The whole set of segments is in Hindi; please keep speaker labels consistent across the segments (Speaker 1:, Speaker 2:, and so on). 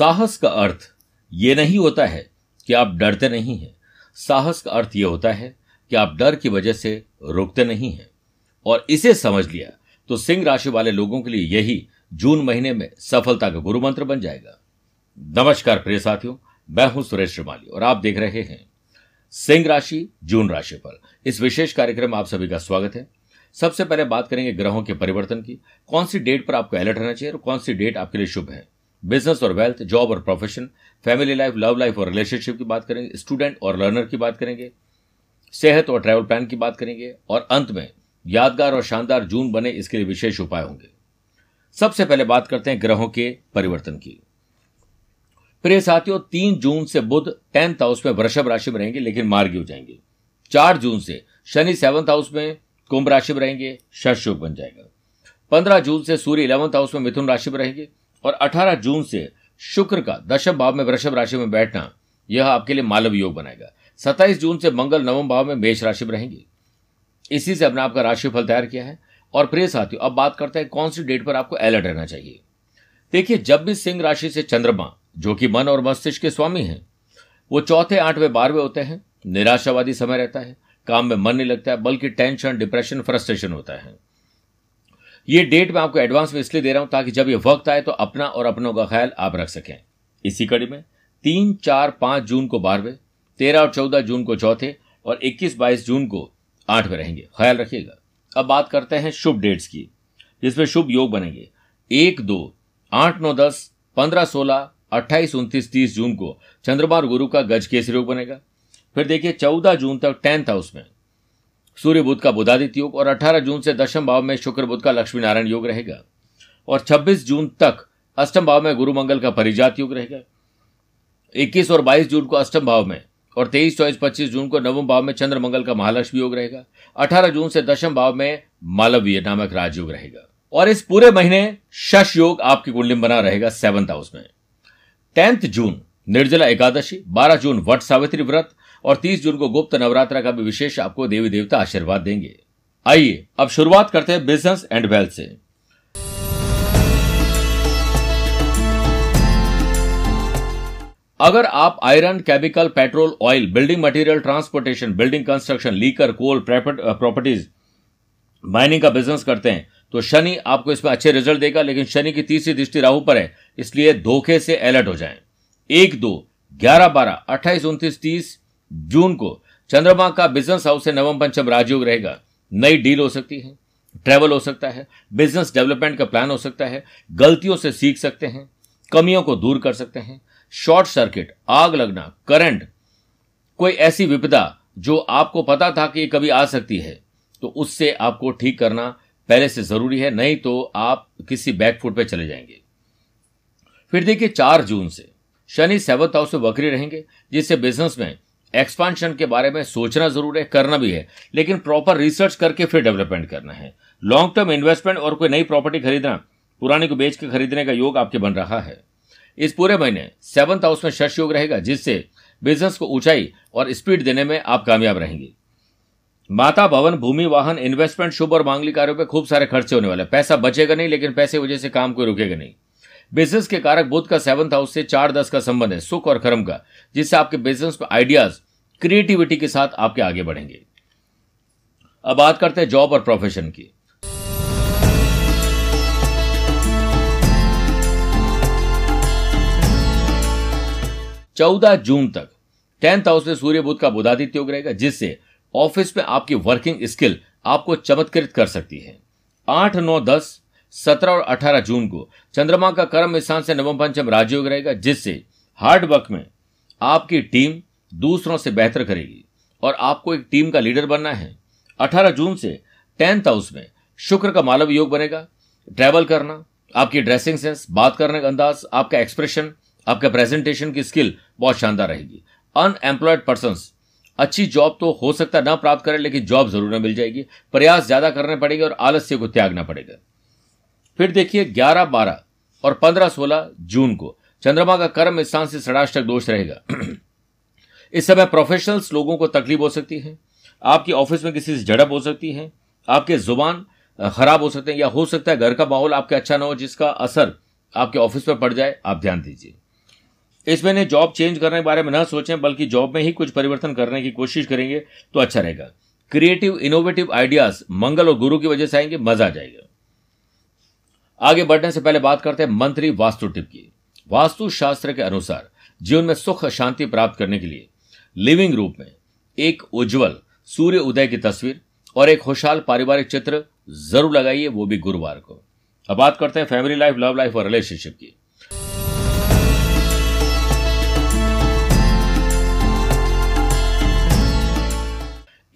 Speaker 1: साहस का अर्थ ये नहीं होता है कि आप डरते नहीं हैं। साहस का अर्थ ये होता है कि आप डर की वजह से रुकते नहीं हैं। और इसे समझ लिया तो सिंह राशि वाले लोगों के लिए यही जून महीने में सफलता का गुरु मंत्र बन जाएगा। नमस्कार प्रिय साथियों, मैं हूँ सुरेश श्रीमाली और आप देख रहे हैं सिंह राशि, जून राशि पर। इस विशेष कार्यक्रम में आप सभी का स्वागत है। सबसे पहले बात करेंगे ग्रहों के परिवर्तन की। कौन सी डेट पर आपको अलर्ट रहना चाहिए और कौन सी डेट आपके लिए शुभ है? बिज़नेस और वेल्थ, जॉब और profession, family life, love life और रिलेशनशिप की बात करेंगे, स्टूडेंट और लर्नर की बात करेंगे, सेहत और ट्रैवल प्लान की बात करेंगे, और अंत में यादगार और शानदार जून बने इसके लिए विशेष उपाय होंगे। सबसे पहले बात करते हैं ग्रहों के परिवर्तन की। प्रिय साथियों, तीन जून से बुध टेंथ हाउस में वृषभ राशि में रहेंगे, लेकिन मार्गी हो जाएँगे। चार जून से शनि सेवंथ हाउस में कुंभ राशि में रहेंगे, शश बन जाएगा। पंद्रह जून से सूर्य इलेवंथ हाउस में मिथुन राशि में रहेंगे और अठारह जून से शुक्र का दशम भाव में वृषभ राशि में बैठना यह आपके लिए मालव योग बनाएगा। सत्ताईस जून से मंगल नवम भाव में मेष राशि में रहेंगे। इसी से अपने आपका राशिफल तैयार किया है। और प्रिय साथियों, अब बात करते हैं कौन सी डेट पर आपको अलर्ट रहना चाहिए। देखिए, जब भी सिंह राशि से चंद्रमा, जो कि मन और मस्तिष्क के स्वामी हैं, वो चौथे, आठवें, बारहवें होते हैं। निराशावादी समय रहता है। काम में मन नहीं लगता है, बल्कि टेंशन डिप्रेशन फ्रस्ट्रेशन होता है। ये डेट मैं आपको एडवांस में इसलिए दे रहा हूँ ताकि जब ये वक्त आए तो अपना और अपनों का ख्याल आप रख सकें। इसी कड़ी में तीन, चार, पाँच जून को बारहवें, तेरह और चौदह जून को चौथे और इक्कीस, बाईस जून को आठवें रहेंगे। ख्याल रखिएगा। अब बात करते हैं शुभ डेट्स की, जिसमें शुभ योग बनेंगे। एक, दो, आठ, नौ, दस, पंद्रह, सोलह, अट्ठाईस, उनतीस, तीस जून को चंद्रमा और गुरु का गज केसरी योग बनेगा। फिर देखिए चौदह जून तक टेंथ हाउस में सूर्य बुद्ध का बुधादित्य योग और अठारह जून से दशम भाव में शुक्र बुद्ध का लक्ष्मी नारायण योग रहेगा। और छब्बीस जून तक अष्टम भाव में गुरु मंगल का परिजात योग रहेगा। इक्कीस और बाईस जून को अष्टम भाव में और तेईस, चौबीस, पच्चीस जून को नवम भाव में चंद्र मंगल का महालक्ष्मी योग रहेगा। अठारह जून से दशम भाव में मालवीय नामक राजयोग रहेगा। और इस पूरे महीने शश योग आपकी कुंडली बना रहेगा सेवंथ हाउस में। टेंथ जून निर्जला एकादशी, बारह जून वट सावित्री व्रत और तीस जून को गुप्त नवरात्र का भी विशेष आपको देवी देवता आशीर्वाद देंगे। आइए, अब शुरुआत करते हैं बिज़नेस एंड वेल्थ से। अगर आप iron chemical petrol oil building material transportation building construction liquor coal properties mining का बिज़नेस करते हैं तो शनि आपको इसमें अच्छे रिज़ल्ट देगा, लेकिन शनि की तीसरी दृष्टि राहु पर है, इसलिए धोखे से अलर्ट हो जाएँ। एक दो, ग्यारह बारह, अट्ठाईस, उनतीस, तीस जून को चंद्रमा का बिज़नेस हाउस से नवम पंचम राजयोग रहेगा। नई डील हो सकती है ट्रैवल हो सकता है बिज़नेस डेवलपमेंट का प्लान हो सकता है, गलतियों से सीख सकते हैं, कमियों को दूर कर सकते हैं शॉर्ट सर्किट आग लगना करंट कोई ऐसी विपदा जो आपको पता था कि कभी आ सकती है तो उससे आपको ठीक करना पहले से ज़रूरी है, नहीं तो आप किसी बैकफुट पर चले जाएँगे। फिर देखिए, चार जून से शनि सेवंथ हाउस में वक्री रहेंगे, जिससे बिज़नेस में एक्सपांशन के बारे में सोचना ज़रूर है, करना भी है, लेकिन प्रॉपर रिसर्च करके फिर डेवलपमेंट करना है। लॉन्ग टर्म इन्वेस्टमेंट और कोई नई प्रॉपर्टी खरीदना, पुरानी को बेच के खरीदने का योग आपके बन रहा है। इस पूरे महीने सेवंथ हाउस में शश योग रहेगा, जिससे बिज़नेस को ऊंचाई और स्पीड देने में आप कामयाब रहेंगे। माता भवन, भूमि, वाहन इन्वेस्टमेंट शुभ और मांगली कार्यों पर खूब सारे खर्चे होने वाले पैसा बचेगा नहीं, लेकिन पैसे वजह से काम कोई रुकेगा नहीं। बिज़नेस के कारक बुद्ध का सेवंथ हाउस से चार दस का संबंध है, सुख और कर्म का, जिससे आपके बिज़नेस में आइडियाज़, क्रिएटिविटी के साथ आपके आगे बढ़ेंगे। अब बात करते हैं जॉब और प्रोफेशन की। चौदह जून तक, टेंथ हाउस में सूर्य बुद्ध का बुधादित्य योग रहेगा, जिससे ऑफ़िस में आपकी वर्किंग स्किल आपको चमत्कृत कर सकती है। आठ, नौ, दस सत्रह और अठारह जून को चंद्रमा का कर्म स्थान से नवम पंचम राजयोग रहेगा, जिससे हार्ड वर्क में आपकी टीम दूसरों से बेहतर करेगी और आपको एक टीम का लीडर बनना है। 18 जून से टेंथ हाउस में शुक्र का मालव योग बनेगा। ट्रैवल करना, आपकी ड्रेसिंग सेंस, बात करने का अंदाज, आपका एक्सप्रेशन, आपका प्रेजेंटेशन की स्किल बहुत शानदार रहेगी। अनएम्प्लॉयड पर्सन अच्छी जॉब तो हो सकता ना प्राप्त करें, लेकिन जॉब ज़रूर मिल जाएगी। प्रयास ज़्यादा करने पड़ेंगे और आलस्य को त्यागना पड़ेगा। फिर देखिए 11 12 और 15 16 जून को। चंद्रमा का कर्म स्थान से षडाष्टक दोष रहेगा। इस समय प्रोफेशनल्स लोगों को तकलीफ़ हो सकती है। आपकी ऑफ़िस में किसी से झड़प हो सकती है। आपके ज़ुबान खराब हो सकते हैं या हो सकता है घर का माहौल आपके अच्छा ना हो, जिसका असर आपके ऑफ़िस पर पड़ जाए, आप ध्यान दीजिए। इस महीने जॉब चेंज करने के बारे में न सोचें, बल्कि जॉब में ही कुछ परिवर्तन करने की कोशिश करेंगे तो अच्छा रहेगा। क्रिएटिव इनोवेटिव आइडियाज़ मंगल और गुरु की वजह से आएँगे, मज़ा आ जाएगा। आगे बढ़ने से पहले बात करते हैं मंत्री वास्तु टिप की वास्तु शास्त्र के अनुसार, जीवन में सुख शांति प्राप्त करने के लिए लिविंग रूप में एक उज्जवल सूर्य उदय की तस्वीर और एक खुशहाल पारिवारिक चित्र ज़रूर लगाइए, वो भी गुरुवार को। अब बात करते हैं फैमिली लाइफ लव लाइफ और रिलेशनशिप की।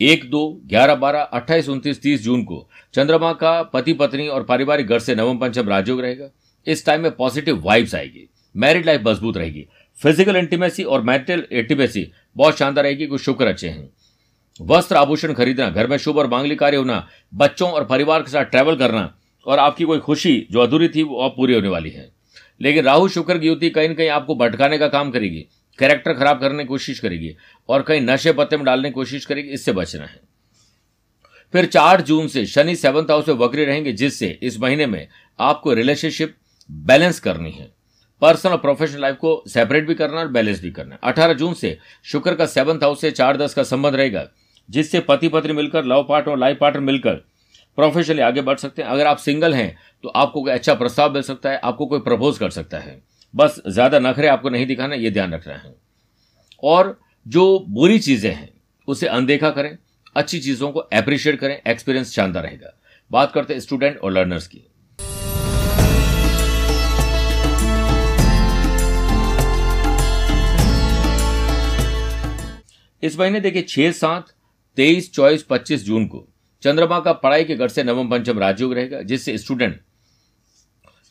Speaker 1: एक दो ग्यारह बारह अट्ठाईस उनतीस तीस जून को चंद्रमा का पति पत्नी और पारिवारिक घर से नवम पंचम राजयोग रहेगा। इस टाइम में पॉजिटिव वाइब्स आएगी। मैरिड लाइफ मज़बूत रहेगी। फ़िज़िकल इंटीमेसी और मेंटल इंटीमेसी बहुत शानदार रहेगी। कुछ शुक्र अच्छे हैं। वस्त्र आभूषण खरीदना, घर में शुभ और मांगलिक कार्य होना, बच्चों और परिवार के साथ ट्रैवल करना और आपकी कोई खुशी जो अधूरी थी वो अब पूरी होने वाली है। लेकिन राहु शुक्र की युति कहीं ना कहीं आपको भटकाने का काम करेगी। कैरेक्टर खराब करने की कोशिश करेगी और कहीं नशे पत्ते में डालने की कोशिश करेगी, इससे बचना है। फिर चार जून से, शनि सेवंथ हाउस में वक्री रहेंगे, जिससे इस महीने में आपको रिलेशनशिप बैलेंस करनी है। पर्सनल और प्रोफेशनल लाइफ को सेपरेट भी करना और बैलेंस भी करना अठारह जून से शुक्र का सेवंथ हाउस से चार दस का संबंध रहेगा, जिससे पति पत्नी मिलकर लव पार्टनर और लाइफ पार्टनर मिलकर प्रोफेशनली आगे बढ़ सकते हैं। अगर आप सिंगल हैं तो आपको कोई अच्छा प्रस्ताव मिल सकता है, आपको कोई प्रपोज कर सकता है। बस ज़्यादा नखरे आपको नहीं दिखाना, ये ध्यान रखना है। और जो बुरी चीज़ें हैं, उसे अनदेखा करें, अच्छी चीज़ों को अप्रिशिएट करें एक्सपीरियंस शानदार रहेगा। बात करते हैं स्टूडेंट और लर्नर्स की। इस महीने देखिए, छह सात, तेईस, चौबीस, पच्चीस जून को चंद्रमा का पढ़ाई के घर से नवम पंचम राजयोग रहेगा, जिससे स्टूडेंट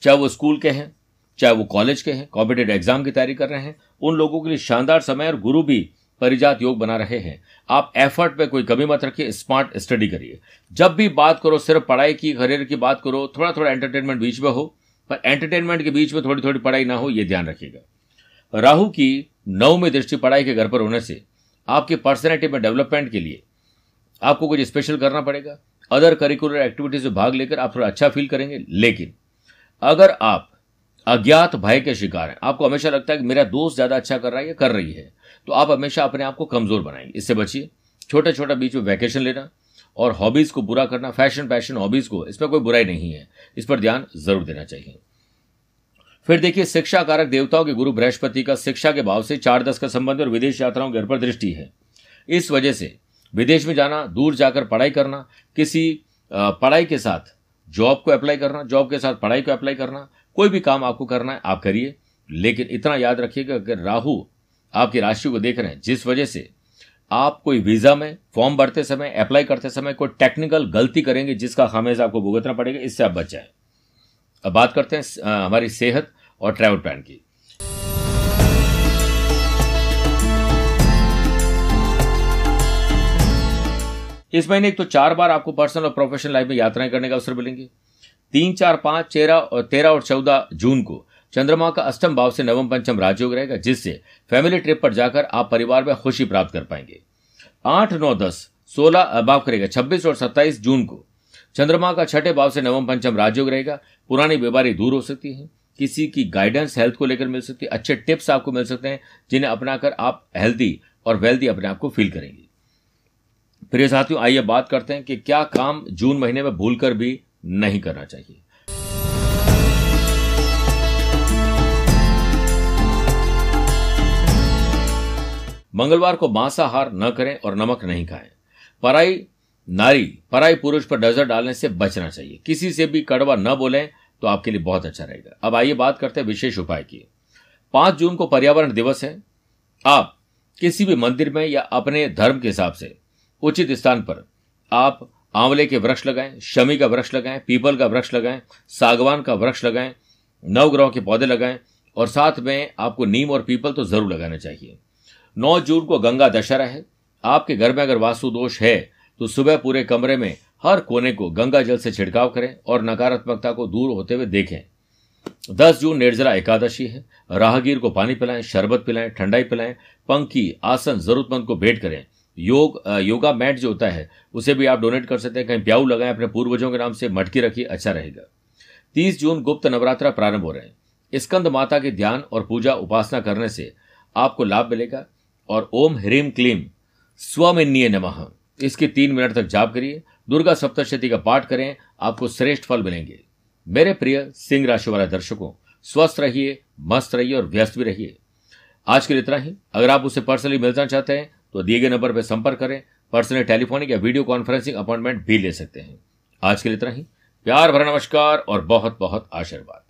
Speaker 1: चाहे वो स्कूल के हैं चाहे वो कॉलेज के हैं कॉम्पिटेटिव एग्ज़ाम की तैयारी कर रहे हैं, उन लोगों के लिए शानदार समय और गुरु भी परिजात योग बना रहे हैं। आप एफर्ट पे कोई कमी मत रखिए स्मार्ट स्टडी करिए। जब भी बात करो, सिर्फ़ पढ़ाई की करियर की बात करो थोड़ा थोड़ा एंटरटेनमेंट बीच में हो, पर एंटरटेनमेंट के बीच में थोड़ी थोड़ी पढ़ाई ना हो यह ध्यान रखिएगा। राहु की नौ दृष्टि पढ़ाई के घर पर होने से आपकी पर्सनैलिटी में डेवलपमेंट के लिए आपको कुछ स्पेशल करना पड़ेगा। अदर करिकुलर एक्टिविटीज़ में भाग लेकर आप थोड़ा अच्छा फील करेंगे, लेकिन अगर आप अज्ञात भय के शिकार हैं। आपको हमेशा लगता है कि मेरा दोस्त ज़्यादा अच्छा कर रहा है या कर रही है। तो आप हमेशा अपने आप को कमज़ोर बनाएँगे इससे बचिए। छोटा छोटा बीच में वैकेशन लेना और हॉबीज को पूरा करना फ़ैशन पैशन हॉबीज को, इसमें कोई बुराई नहीं है। इस पर ध्यान ज़रूर देना चाहिए। फिर देखिए शिक्षा कारक देवताओं के गुरु बृहस्पति का शिक्षा के भाव से चार दस का संबंध और विदेश यात्राओं के पर दृष्टि है। इस वजह से विदेश में जाना, दूर जाकर पढ़ाई करना, किसी पढ़ाई के साथ जॉब को अप्लाई करना जॉब के साथ पढ़ाई को अप्लाई करना कोई भी काम आपको करना है, आप करिए। लेकिन इतना याद रखिएगा कि राहु आपकी राशि को देख रहे हैं, जिस वजह से आप कोई वीज़ा में फॉर्म भरते समय, अप्लाई करते समय कोई टेक्निकल गलती करेंगे, जिसका खामेज आपको भुगतना पड़ेगा, इससे आप बच जाए। अब बात करते हैं हमारी सेहत और ट्रैवल प्लान की। इस महीने एक तो चार बार आपको पर्सनल और प्रोफेशनल लाइफ में यात्राएँ करने का अवसर मिलेंगे। तीन चार पाँच, तेरह तेरह और चौदह जून को चंद्रमा का अष्टम भाव से नवम पंचम राजयोग रहेगा, जिससे फैमिली ट्रिप पर जाकर आप परिवार में खुशी प्राप्त कर पाएँगे। आठ, नौ, दस, सोलह भाव करेगा, छब्बीस और सत्ताईस जून को चंद्रमा का छठे भाव से नवम पंचम राजयोग रहेगा। पुरानी बीमारी दूर हो सकती है, किसी की गाइडेंस हेल्थ को लेकर मिल सकती है, अच्छे टिप्स आपको मिल सकते हैं, जिन्हें अपनाकर आप हेल्दी और वेल्दी अपने आप को फील करेंगे। प्रिय साथियों, आइए बात करते हैं कि क्या काम जून महीने में भूलकर भी नहीं करना चाहिए। मंगलवार को मांसाहार न करें और नमक नहीं खाएँ। पराई नारी, पराई पुरुष पर नज़र डालने से बचना चाहिए। किसी से भी कड़वा न बोलें तो आपके लिए बहुत अच्छा रहेगा। अब आइए बात करते हैं विशेष उपाय की। पाँच जून को पर्यावरण दिवस है। आप किसी भी मंदिर में या अपने धर्म के हिसाब से उचित स्थान पर आप आंवले के वृक्ष लगाएँ, शमी का वृक्ष लगाएँ, पीपल का वृक्ष लगाएँ, सागवान का वृक्ष लगाएँ, नवग्रह के पौधे लगाएँ, और साथ में आपको नीम और पीपल तो ज़रूर लगाना चाहिए। नौ जून को गंगा दशहरा है। आपके घर में अगर वास्तु दोष है तो सुबह पूरे कमरे में हर कोने को गंगा जल से छिड़काव करें और नकारात्मकता को दूर होते हुए देखें। दस जून निर्जला एकादशी है। राहगीर को पानी पिलाएँ, शरबत पिलाएँ, ठंडाई पिलाएँ, पंखी आसन जरूरतमंद को भेंट करें। योग योगा मैट जो होता है, उसे भी आप डोनेट कर सकते हैं। कहीं प्याऊ लगाएँ, अपने पूर्वजों के नाम से मटकी रखिए अच्छा रहेगा। तीस जून गुप्त नवरात्रा प्रारंभ हो रहे हैं। स्कंद माता के ध्यान और पूजा उपासना करने से आपको लाभ मिलेगा। और ओम ह्रीम क्लीम स्वमिन्नीय नमः। इसके तीन मिनट तक जाप करिए, दुर्गा सप्तशती का पाठ करें, आपको श्रेष्ठ फल मिलेंगे। मेरे प्रिय सिंह राशि वाले दर्शकों, स्वस्थ रहिए, मस्त रहिए और व्यस्त भी रहिए। आज के लिए इतना ही। अगर आप उसे पर्सनली मिलना चाहते हैं तो दिए गए नंबर पर संपर्क करें, पर्सनल टेलीफोनिक या वीडियो कॉन्फ्रेंसिंग अपॉइंटमेंट भी ले सकते हैं। आज के लिए इतना ही। प्यार भरा नमस्कार और बहुत बहुत आशीर्वाद।